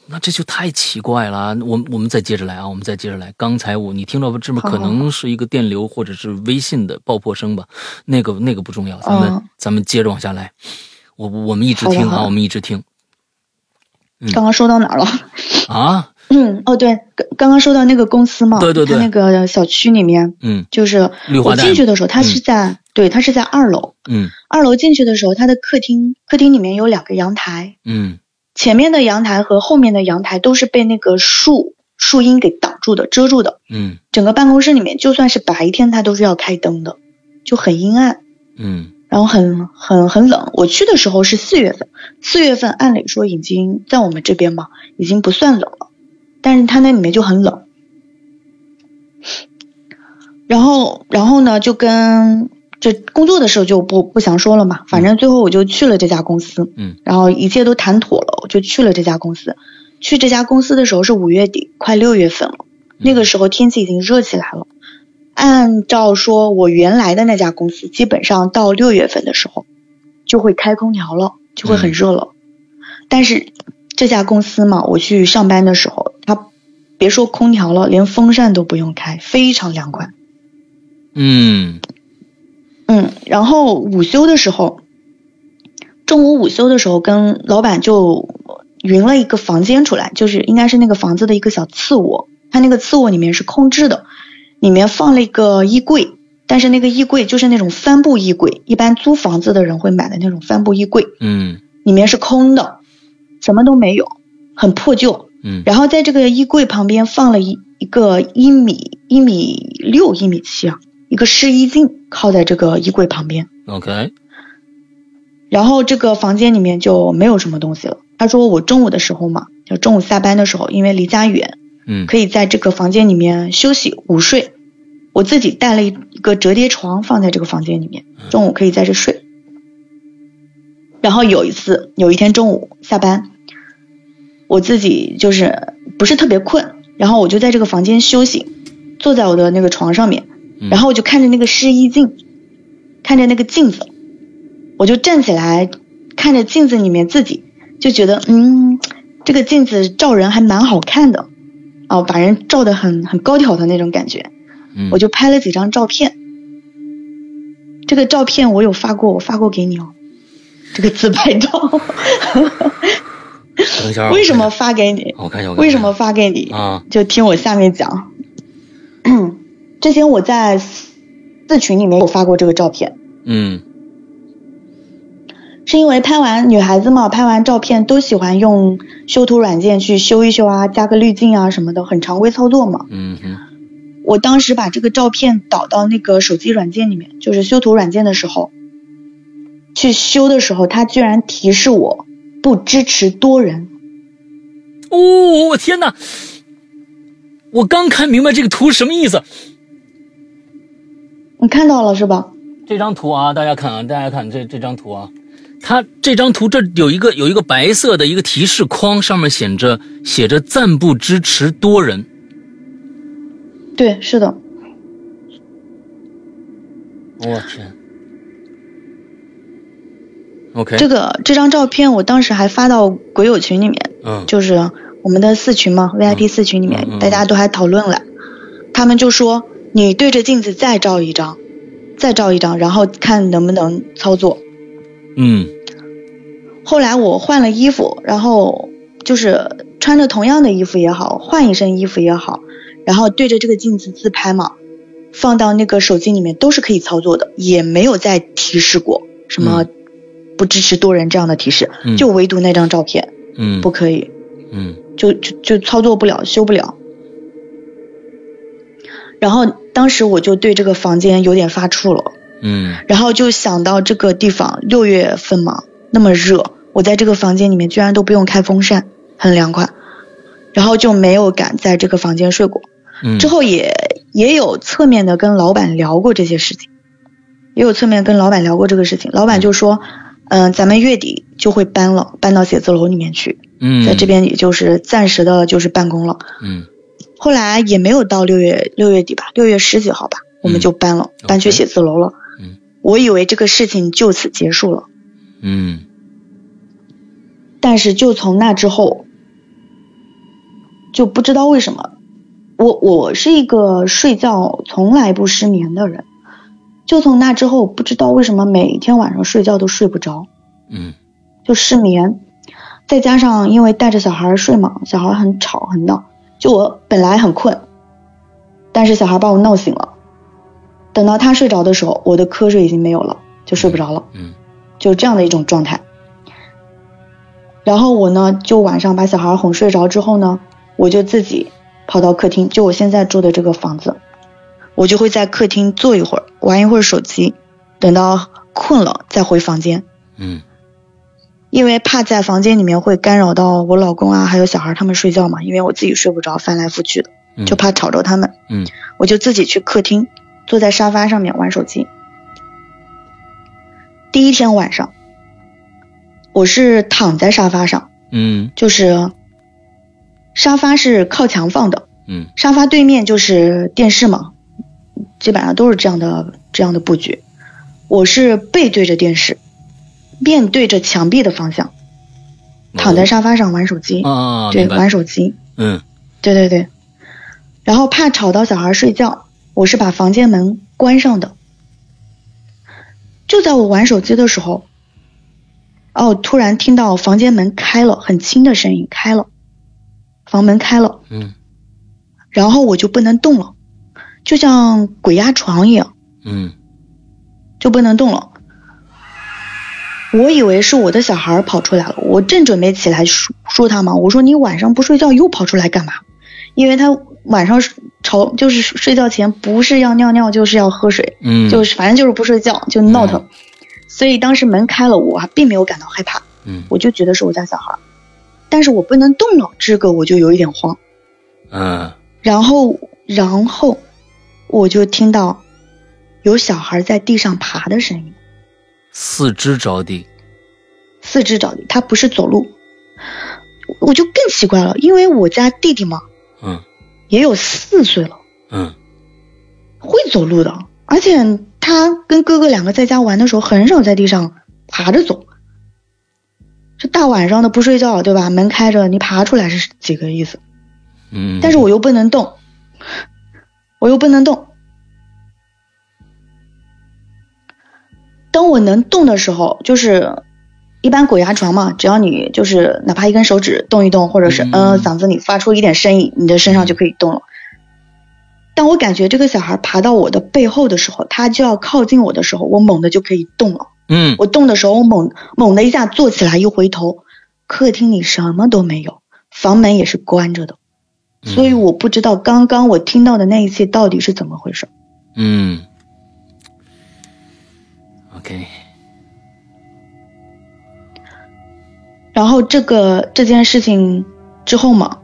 那这就太奇怪了。我们我们再接着来啊，我们再接着来。刚才我你听到这么可能是一个电流或者是微信的爆破声吧？那个那个不重要，咱们、嗯咱们接着往下来。我我们一直听啊，我们一直听嗯刚刚说到哪儿了？啊，嗯，哦对，刚刚刚说到那个公司嘛，对对对他那个小区里面，嗯就是我进去的时候，他是在、对，他是在二楼。嗯二楼进去的时候，他的客厅客厅里面有两个阳台，嗯前面的阳台和后面的阳台都是被那个树树荫给挡住的、遮住的。嗯整个办公室里面，就算是白天，它都是要开灯的，就很阴暗，嗯然后很很很冷。我去的时候是四月份，四月份按理说已经在我们这边嘛，已经不算冷了，但是它那里面就很冷。然后，然后呢，就跟这工作的事就不不详说了嘛，反正最后我就去了这家公司，嗯，然后一切都谈妥了，我就去了这家公司。去这家公司的时候是五月底，快六月份了，那个时候天气已经热起来了。按照说，我原来的那家公司基本上到六月份的时候就会开空调了，就会很热了。但是这家公司嘛，我去上班的时候，它别说空调了，连风扇都不用开，非常凉快。嗯嗯，然后午休的时候，中午午休的时候，跟老板就匀了一个房间出来，就是应该是那个房子的一个小次卧，它那个次卧里面是空置的。里面放了一个衣柜，但是那个衣柜就是那种帆布衣柜，一般租房子的人会买的那种帆布衣柜。嗯里面是空的，什么都没有，很破旧。嗯然后在这个衣柜旁边放了一一个一米一米六一米七啊，一个试衣镜靠在这个衣柜旁边。，OK，然后这个房间里面就没有什么东西了。他说我中午的时候嘛，就中午下班的时候，因为离家远，嗯可以在这个房间里面休息午睡。我自己带了一一个折叠床放在这个房间里面，中午可以在这睡。然后有一次，有一天中午下班，我自己就是不是特别困，然后我就在这个房间休息，坐在我的那个床上面，嗯然后我就看着那个试衣镜，看着那个镜子，我就站起来看着镜子里面自己，就觉得嗯，这个镜子照人还蛮好看的，哦，把人照的很很高挑的那种感觉。嗯，我就拍了几张照片。这个照片我有发过，我发过给你哦。这个自拍照，等一下，*laughs* 为什么发给你？我看一下为什么发给你？啊？就听我下面讲。*coughs* 之前我在四群里面有发过这个照片，嗯是因为拍完女孩子嘛，拍完照片都喜欢用修图软件去修一修啊，加个滤镜啊什么的，很常规操作嘛。嗯哼我当时把这个照片导到那个手机软件里面，就是修图软件的时候，去修的时候，它居然提示我不支持多人。哦，我天哪！我刚看明白这个图什么意思。你看到了是吧？这张图啊，大家看啊，大家看这这张图啊，它这张图这有一个有一个白色的一个提示框，上面写着写着暂不支持多人。对，是的。我、天，OK，这个这张照片我当时还发到鬼友群里面，嗯就是我们的四群嘛，VIP 四群里面，嗯嗯大家都还讨论了。他们就说你对着镜子再照一张，再照一张，然后看能不能操作。嗯。后来我换了衣服，然后就是穿着同样的衣服也好，换一身衣服也好，然后对着这个镜子自拍嘛，放到那个手机里面都是可以操作的，也没有再提示过什么不支持多人这样的提示，嗯。就唯独那张照片嗯。不可以，嗯。就就就操作不了，修不了。然后当时我就对这个房间有点发怵了。嗯然后就想到这个地方六月份嘛，那么热，我在这个房间里面居然都不用开风扇，很凉快，然后就没有敢在这个房间睡过。嗯，之后也也有侧面的跟老板聊过这些事情，也有侧面跟老板聊过这个事情。老板就说，嗯、咱们月底就会搬了，搬到写字楼里面去，嗯在这边也就是暂时的就是办公了。嗯后来也没有到六月六月底吧，六月十几号吧，我们就搬了，搬去写字楼了。嗯。我以为这个事情就此结束了，嗯。但是就从那之后，就不知道为什么，我我是一个睡觉从来不失眠的人，就从那之后，不知道为什么每天晚上睡觉都睡不着，嗯。就失眠，再加上因为带着小孩睡嘛，小孩很吵很闹，就我本来很困，但是小孩把我闹醒了。等到他睡着的时候，我的瞌睡已经没有了，就睡不着了。嗯就这样的一种状态。然后我呢，就晚上把小孩哄睡着之后呢，我就自己跑到客厅，就我现在住的这个房子，我就会在客厅坐一会儿，玩一会儿手机，等到困了再回房间，嗯因为怕在房间里面会干扰到我老公啊，还有小孩他们睡觉嘛，因为我自己睡不着，翻来覆去的，嗯，就怕吵着他们，嗯我就自己去客厅，坐在沙发上面玩手机。第一天晚上，我是躺在沙发上，嗯就是沙发是靠墙放的，嗯沙发对面就是电视嘛，基本上都是这样的这样的布局。我是背对着电视，面对着墙壁的方向，躺在沙发上玩手机，啊，对，玩手机，嗯。对对对。然后怕吵到小孩睡觉，我是把房间门关上的。就在我玩手机的时候，哦，突然听到房间门开了，很轻的声音，开了，房门开了，嗯。然后我就不能动了，就像鬼压床一样，嗯。就不能动了。我以为是我的小孩跑出来了，我正准备起来说说他嘛，我说你晚上不睡觉又跑出来干嘛？因为他晚上吵就是睡觉前不是要尿尿就是要喝水，嗯，就是反正就是不睡觉就闹腾，所以当时门开了，我还并没有感到害怕，嗯。我就觉得是我家小孩，但是我不能动了，这个我就有一点慌。嗯。然后，然后我就听到有小孩在地上爬的声音，四肢着地，四肢着地，他不是走路。我就更奇怪了，因为我家弟弟嘛嗯也有四岁了，嗯会走路的，而且他跟哥哥两个在家玩的时候，很少在地上爬着走。这大晚上的不睡觉，对吧？门开着，你爬出来是几个意思？嗯，但是我又不能动，我又不能动。当我能动的时候，就是一般鬼压床嘛，只要你就是哪怕一根手指动一动，或者是嗯嗓子里发出一点声音，你的身上就可以动了。当我感觉这个小孩爬到我的背后的时候，他就要靠近我的时候，我猛的就可以动了。嗯我动的时候，我猛猛的一下坐起来，一回头，客厅里什么都没有，房门也是关着的。所以我不知道刚刚我听到的那一切到底是怎么回事。嗯，OK，然后这个这件事情之后嘛，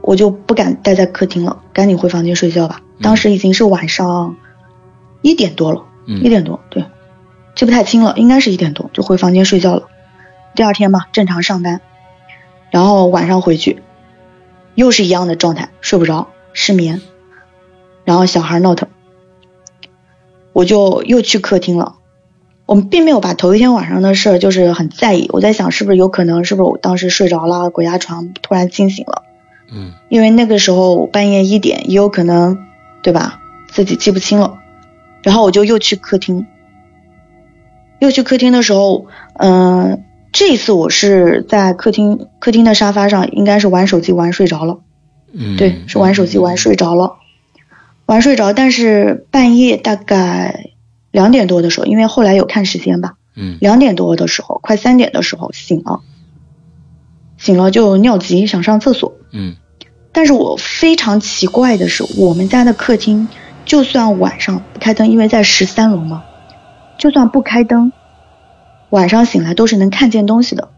我就不敢待在客厅了，赶紧回房间睡觉吧。当时已经是晚上一点多了，嗯一点多，对，记不太清了，应该是一点多，就回房间睡觉了。第二天嘛，正常上班，然后晚上回去，又是一样的状态，睡不着，失眠，然后小孩闹腾，我就又去客厅了。我们并没有把头一天晚上的事儿就是很在意，我在想是不是有可能是不是我当时睡着了，鬼压床突然惊醒了，嗯。因为那个时候半夜一点也有可能，对吧？自己记不清了，然后我就又去客厅，又去客厅的时候，嗯、这一次我是在客厅客厅的沙发上，应该是玩手机玩睡着了。嗯，对，是玩手机玩睡着了，玩睡着，但是半夜大概两点多的时候，因为后来有看时间吧，嗯。两点多的时候，快三点的时候醒了，醒了就尿急想上厕所，嗯。但是我非常奇怪的是，我们家的客厅就算晚上不开灯，因为在十三楼嘛，就算不开灯，晚上醒来都是能看见东西的，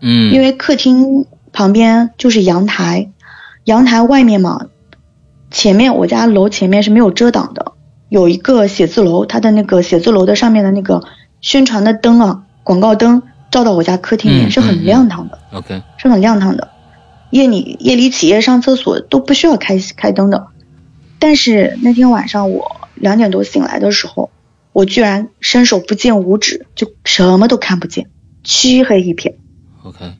嗯，因为客厅旁边就是阳台，阳台外面嘛，前面我家楼前面是没有遮挡的，有一个写字楼，它的那个写字楼的上面的那个宣传的灯啊，广告灯照到我家客厅里面嗯是很亮堂的，OK，是很亮堂的。夜里夜里起夜上厕所都不需要开开灯的，但是那天晚上我两点多醒来的时候，我居然伸手不见五指，就什么都看不见，漆黑一片。OK，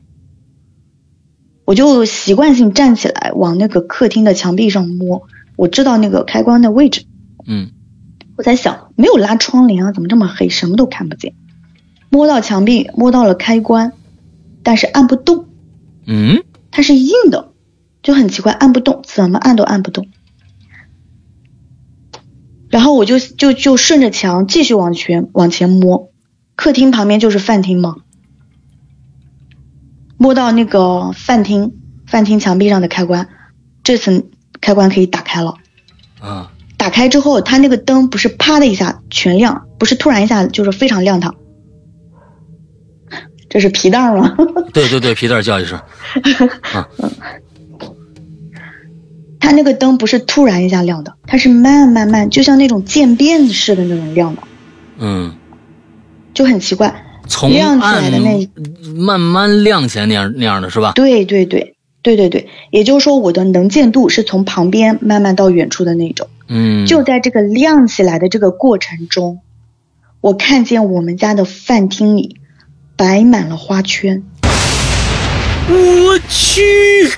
我就习惯性站起来往那个客厅的墙壁上摸，我知道那个开关的位置。嗯我在想，没有拉窗帘啊，怎么这么黑，什么都看不见？摸到墙壁，摸到了开关，但是按不动，嗯它是硬的，就很奇怪，按不动，怎么按都按不动。然后我就就就顺着墙继续往前往前摸，客厅旁边就是饭厅嘛，摸到那个饭厅饭厅墙壁上的开关，这层开关可以打开了。啊打开之后，它那个灯不是啪的一下全亮，不是突然一下就是非常亮堂。这是皮蛋儿吗？对对对，皮蛋叫一声，*laughs* 它那个灯不是突然一下亮的，它是慢慢慢，就像那种渐变式的那种亮的，嗯就很奇怪，从亮起来的那慢慢亮起来那样那样的是吧？对对对对对对，也就是说我的能见度是从旁边慢慢到远处的那种。嗯，就在这个亮起来的这个过程中，我看见我们家的饭厅里摆满了花圈。我去，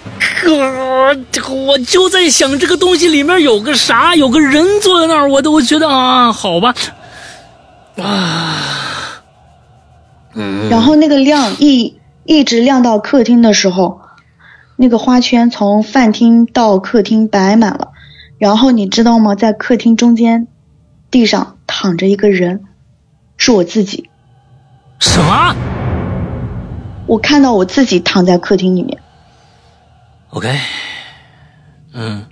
哥，这个我就在想这个东西里面有个啥，有个人坐在那儿，我都觉得啊，好吧，啊，嗯，然后那个亮一一直亮到客厅的时候，那个花圈从饭厅到客厅摆满了。然后你知道吗？在客厅中间，地上躺着一个人，是我自己。什么？我看到我自己躺在客厅里面。OK，嗯，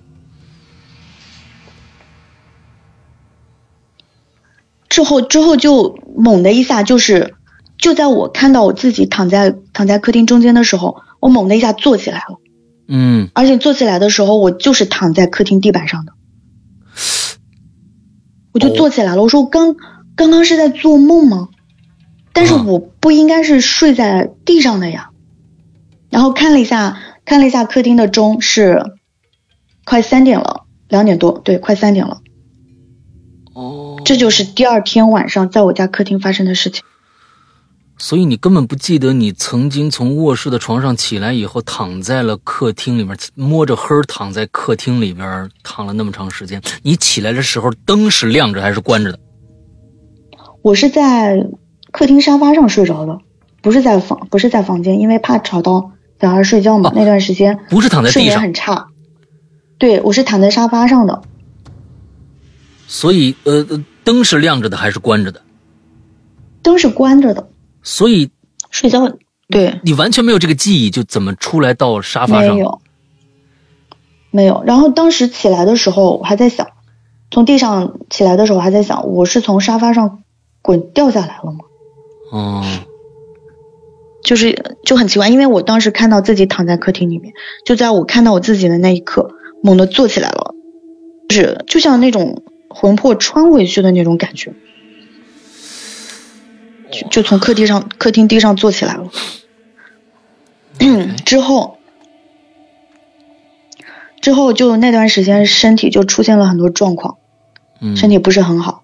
之后之后就猛的一下，就是就在我看到我自己躺在躺在客厅中间的时候，我猛的一下坐起来了。嗯，而且坐起来的时候，我就是躺在客厅地板上的，我就坐起来了。我说我刚刚刚是在做梦吗？但是我不应该是睡在地上的呀。然后看了一下，看了一下客厅的钟是快三点了，两点多，对，快三点了。哦，这就是第二天晚上在我家客厅发生的事情。所以你根本不记得你曾经从卧室的床上起来以后，躺在了客厅里面，摸着黑躺在客厅里边躺了那么长时间。你起来的时候，灯是亮着还是关着的？我是在客厅沙发上睡着的，不是在房，不是在房间，因为怕吵到小孩睡觉嘛。哦那段时间不是躺在睡眠地上，很差。对，我是躺在沙发上的，所以呃，呃灯是亮着的还是关着的？灯是关着的，所以睡觉对你完全没有这个记忆，就怎么出来到沙发上？没有没有。然后当时起来的时候，我还在想，从地上起来的时候，我还在想，我是从沙发上滚掉下来了吗？哦，就是就很奇怪，因为我当时看到自己躺在客厅里面，就在我看到我自己的那一刻，猛地坐起来了，就是就像那种魂魄穿回去的那种感觉，就就从客厅上客厅地上坐起来了。*clears throat* 之后，之后就那段时间身体就出现了很多状况，嗯，身体不是很好。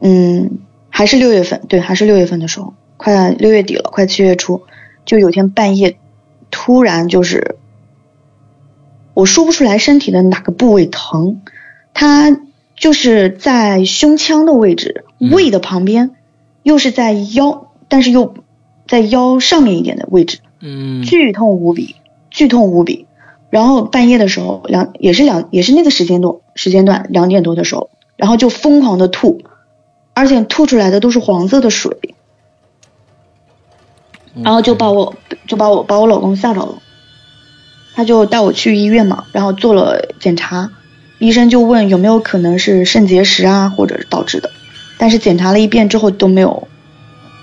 嗯，还是六月份，对，还是六月份的时候，快六月底了，快七月初，就有天半夜，突然就是，我说不出来身体的哪个部位疼，它就是在胸腔的位置，嗯胃的旁边，又是在腰，但是又在腰上面一点的位置，嗯。剧痛无比，剧痛无比。然后半夜的时候，两也是两也是那个时间段时间段两点多的时候，然后就疯狂的吐，而且吐出来的都是黄色的水，然后就把我就把我把我老公吓着了，他就带我去医院嘛，然后做了检查，医生就问有没有可能是肾结石啊或者导致的，但是检查了一遍之后都没有，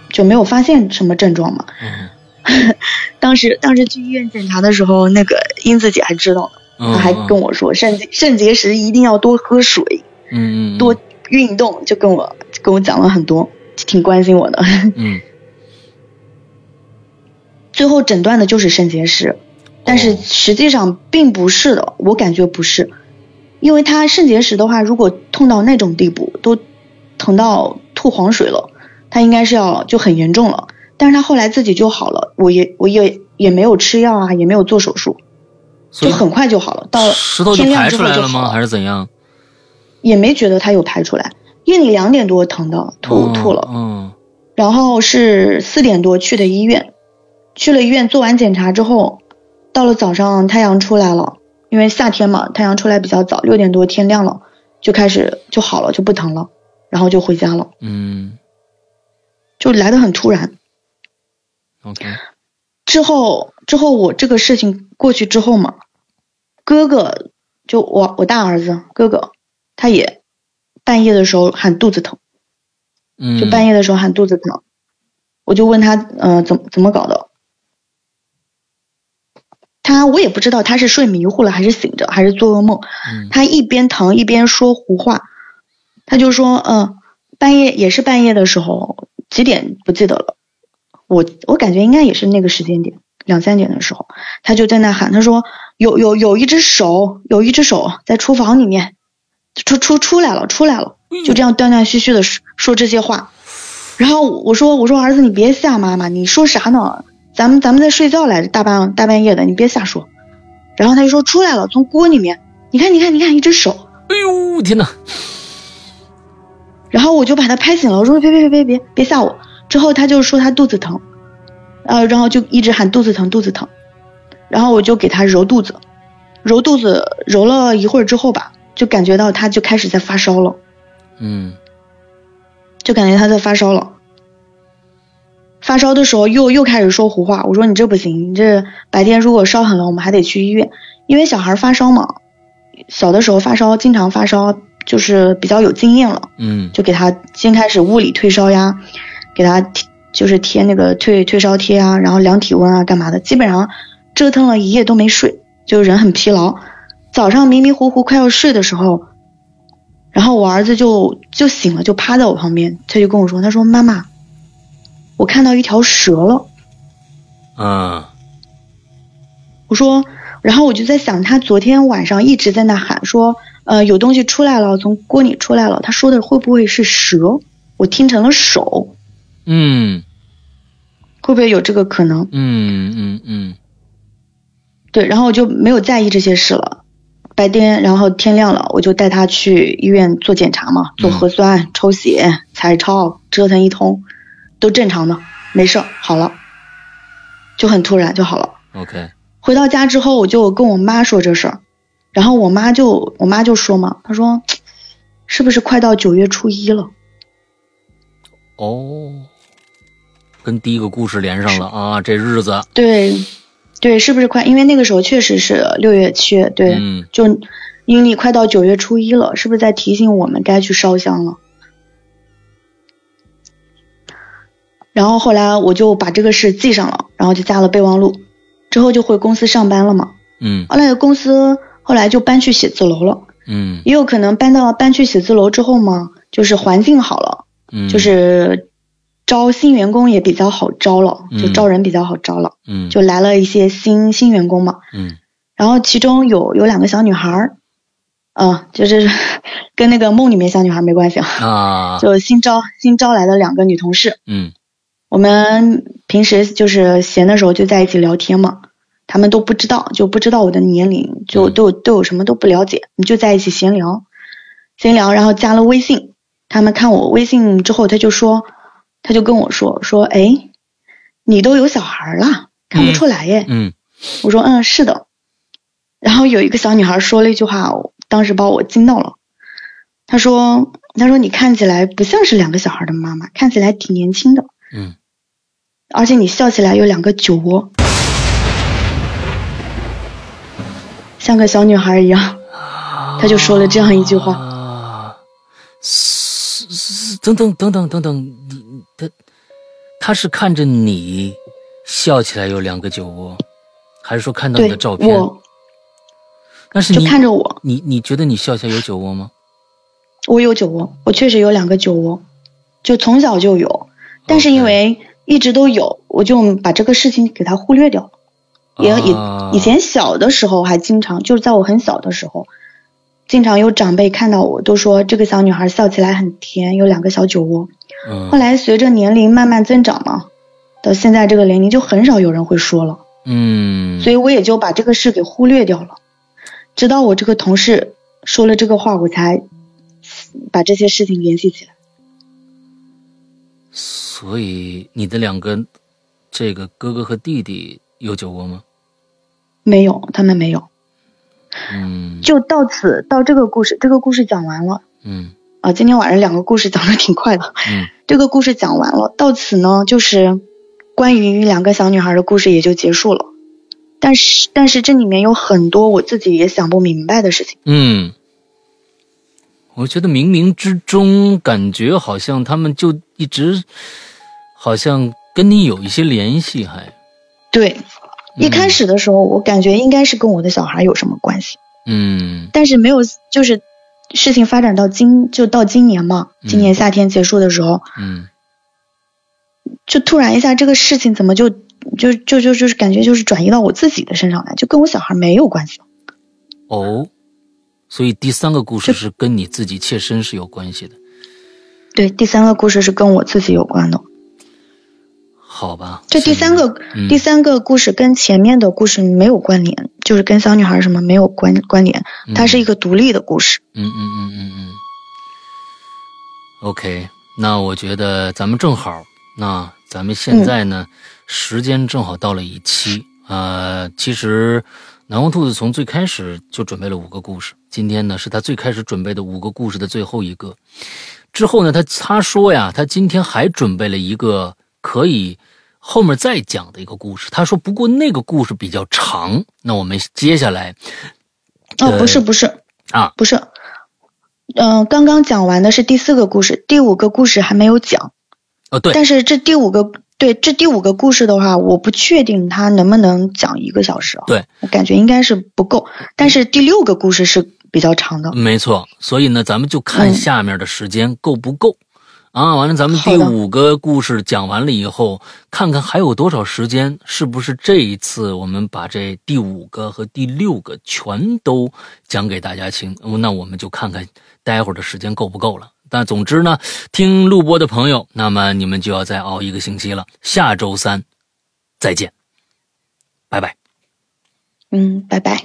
就没有发现什么症状嘛。嗯。*laughs* 当时当时去医院检查的时候，那个英子姐还知道呢，嗯，她还跟我说肾结肾结石一定要多喝水，嗯嗯多运动，就跟我跟我讲了很多，挺关心我的。嗯。*laughs* 最后诊断的就是肾结石，但是实际上并不是的，我感觉不是，因为他肾结石的话，如果痛到那种地步，都疼到吐黄水了，他应该是要就很严重了。但是他后来自己就好了，我也我也也没有吃药啊，也没有做手术，就很快就好了。到石头就排天亮之出来了吗？后就好还是怎样？也没觉得他有排出来。夜里两点多疼的，吐吐了，嗯然后是四点多去的医院，去了医院做完检查之后，到了早上太阳出来了，因为夏天嘛，太阳出来比较早，六点多天亮了，就开始就好了，就不疼了，然后就回家了，嗯就来的很突然。，OK，之后之后我这个事情过去之后嘛，哥哥就我我大儿子哥哥，他也半夜的时候喊肚子疼。嗯，就半夜的时候喊肚子疼，我就问他，呃，怎么怎么搞的？他我也不知道他是睡迷糊了还是醒着还是做噩梦，嗯他一边疼一边说胡话，他就说，嗯、半夜也是半夜的时候，几点不记得了，我我感觉应该也是那个时间点，两三点的时候，他就在那喊，他说有有有一只手，有一只手在厨房里面，出出出来了，出来了，就这样断断续续的说说这些话。然后我说我说儿子你别吓妈妈，你说啥呢？咱们咱们在睡觉来着，大半大半夜的，你别瞎说。然后他就说出来了，从锅里面，你看你看你看一只手。哎呦天哪！然后我就把他拍醒了，我说别别别别别别吓我。之后他就说他肚子疼，呃，然后就一直喊肚子疼肚子疼。然后我就给他揉肚子，揉肚子揉了一会儿之后吧，就感觉到他就开始在发烧了。嗯就感觉他在发烧了。发烧的时候又又开始说胡话，我说你这不行，你这白天如果烧狠了，我们还得去医院，因为小孩发烧嘛，小的时候发烧，经常发烧，就是比较有经验了，嗯就给他先开始物理退烧呀，给他贴就是贴那个退退烧贴啊，然后量体温啊，干嘛的，基本上折腾了一夜都没睡，就人很疲劳。早上迷迷糊糊快要睡的时候，然后我儿子就就醒了，就趴在我旁边，他就跟我说，他说妈妈，我看到一条蛇了。啊我说，然后我就在想，他昨天晚上一直在那喊说，呃，有东西出来了，从锅里出来了。他说的会不会是蛇？我听成了手，嗯会不会有这个可能？嗯嗯嗯对，然后我就没有在意这些事了。白天，然后天亮了，我就带他去医院做检查嘛，做核酸、抽血、彩超，折腾一通，都正常的，没事儿，好了，就很突然就好了。，OK，回到家之后，我就跟我妈说这事儿，然后我妈就我妈就说嘛，她说是不是快到九月初一了？哦，跟第一个故事连上了啊，这日子，对，对，是不是快？因为那个时候确实是六月七月，对，嗯就阴历快到九月初一了，是不是在提醒我们该去烧香了？然后后来我就把这个事记上了，然后就加了备忘录，之后就回公司上班了嘛。嗯后来公司后来就搬去写字楼了，嗯。也有可能搬到搬去写字楼之后嘛，就是环境好了，嗯，就是招新员工也比较好招了，就嗯。招人比较好招了，嗯。就来了一些新新员工嘛。嗯。然后其中有有两个小女孩儿，嗯，就是 *laughs* 跟那个梦里面小女孩没关系啊，啊，就新招新招来的两个女同事，嗯。我们平时就是闲的时候就在一起聊天嘛，他们都不知道，就不知道我的年龄，就嗯。对我对我什么都不了解，我们就在一起闲聊，闲聊，然后加了微信，他们看我微信之后，他就说，他就跟我说说，哎，你都有小孩了，看不出来耶，嗯我说嗯是的，然后有一个小女孩说了一句话，当时把我惊到了。她说：“她说你看起来不像是两个小孩的妈妈，看起来挺年轻的，嗯。而且你笑起来有两个酒窝，像个小女孩一样。”她就说了这样一句话。啊，等等等等等等，你你他他是看着你笑起来有两个酒窝，还是说看到你的照，片？但是你看着我，你你觉得你笑起来有酒窝吗？我有酒窝，我确实有两个酒窝，就从小就有，但是因为一直都有，我就把这个事情给它忽略掉了。也以啊以前小的时候还经常，就是在我很小的时候，经常有长辈看到我都说这个小女孩笑起来很甜，有两个小酒窝。嗯后来随着年龄慢慢增长嘛，到现在这个年龄就很少有人会说了，嗯，所以我也就把这个事给忽略掉了。直到我这个同事说了这个话，我才把这些事情联系起来。所以你的两个这个哥哥和弟弟有酒窝吗？没有，他们没有。嗯就到此，到这个故事，这个故事讲完了嗯啊。今天晚上两个故事讲的挺快的。嗯 *laughs* 这个故事讲完了，到此呢，就是关于两个小女孩的故事也就结束了。但是，但是这里面有很多我自己也想不明白的事情。嗯，我觉得冥冥之中感觉好像他们就一直好像跟你有一些联系还，对，一开始的时候，我感觉应该是跟我的小孩有什么关系，嗯但是没有，就是事情发展到今就到今年嘛，今年夏天结束的时候，嗯就突然一下这个事情怎么就就就就就是感觉就是转移到我自己的身上来，就跟我小孩没有关系了。哦，所以第三个故事是跟你自己切身是有关系的。对，第三个故事是跟我自己有关的。好吧，这第三个、嗯第三个故事跟前面的故事没有关联，就是跟小女孩什么没有关关联，它是一个独立的故事。嗯嗯嗯嗯嗯。OK，那我觉得咱们正好，那咱们现在呢，时间正好到了一期。呃，其实南红兔子从最开始就准备了五个故事，今天呢是他最开始准备的五个故事的最后一个。之后呢，他他说呀，他今天还准备了一个可以后面再讲的一个故事。他说，不过那个故事比较长，那我们接下来哦，呃不是不是啊，不是，嗯、刚刚讲完的是第四个故事，第五个故事还没有讲。哦对，但是这第五个对这第五个故事的话，我不确定它能不能讲一个小时啊。对，我感觉应该是不够。但是第六个故事是比较长的。没错，所以呢，咱们就看嗯下面的时间够不够、啊。完了，咱们第五个故事讲完了以后，看看还有多少时间，是不是这一次我们把这第五个和第六个全都讲给大家听？那我们就看看待会儿的时间够不够了。但总之呢，听录播的朋友，那么你们就要再熬一个星期了。下周三再见，拜拜。嗯，拜拜。